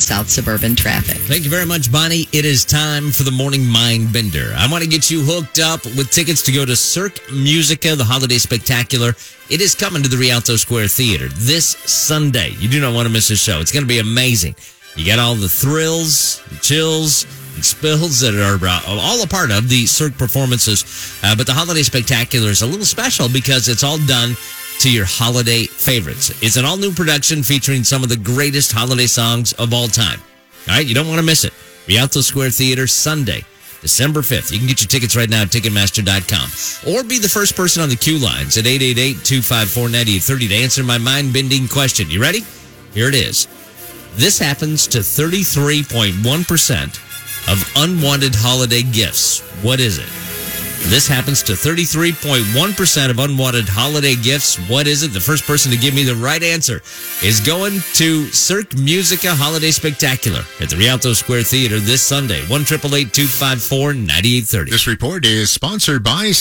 South Suburban traffic. Thank you very much, Bonnie. It is time for the morning mind bender. I want to get you hooked up with tickets to go to Cirque Musica, the holiday spectacular. It is coming to the Rialto Square Theater this Sunday. You do not want to miss this show. It's going to be amazing. You got all the thrills, the chills, and spills that are uh, all a part of the Cirque performances. Uh, but the holiday spectacular is a little special because it's all done to your holiday favorites. It's an all new production featuring some of the greatest holiday songs of all time. All right, you don't want to miss it. Rialto Square Theater, Sunday, December 5th. You can get your tickets right now at Ticketmaster.com or be the first person on the queue lines at 888 254 9830 to answer my mind bending question. You ready? Here it is. This happens to 33.1% of unwanted holiday gifts. What is it? This happens to 33.1% of unwanted holiday gifts. What is it? The first person to give me the right answer is going to Cirque Musica Holiday Spectacular at the Rialto Square Theater this Sunday. 1 254 9830. This report is sponsored by.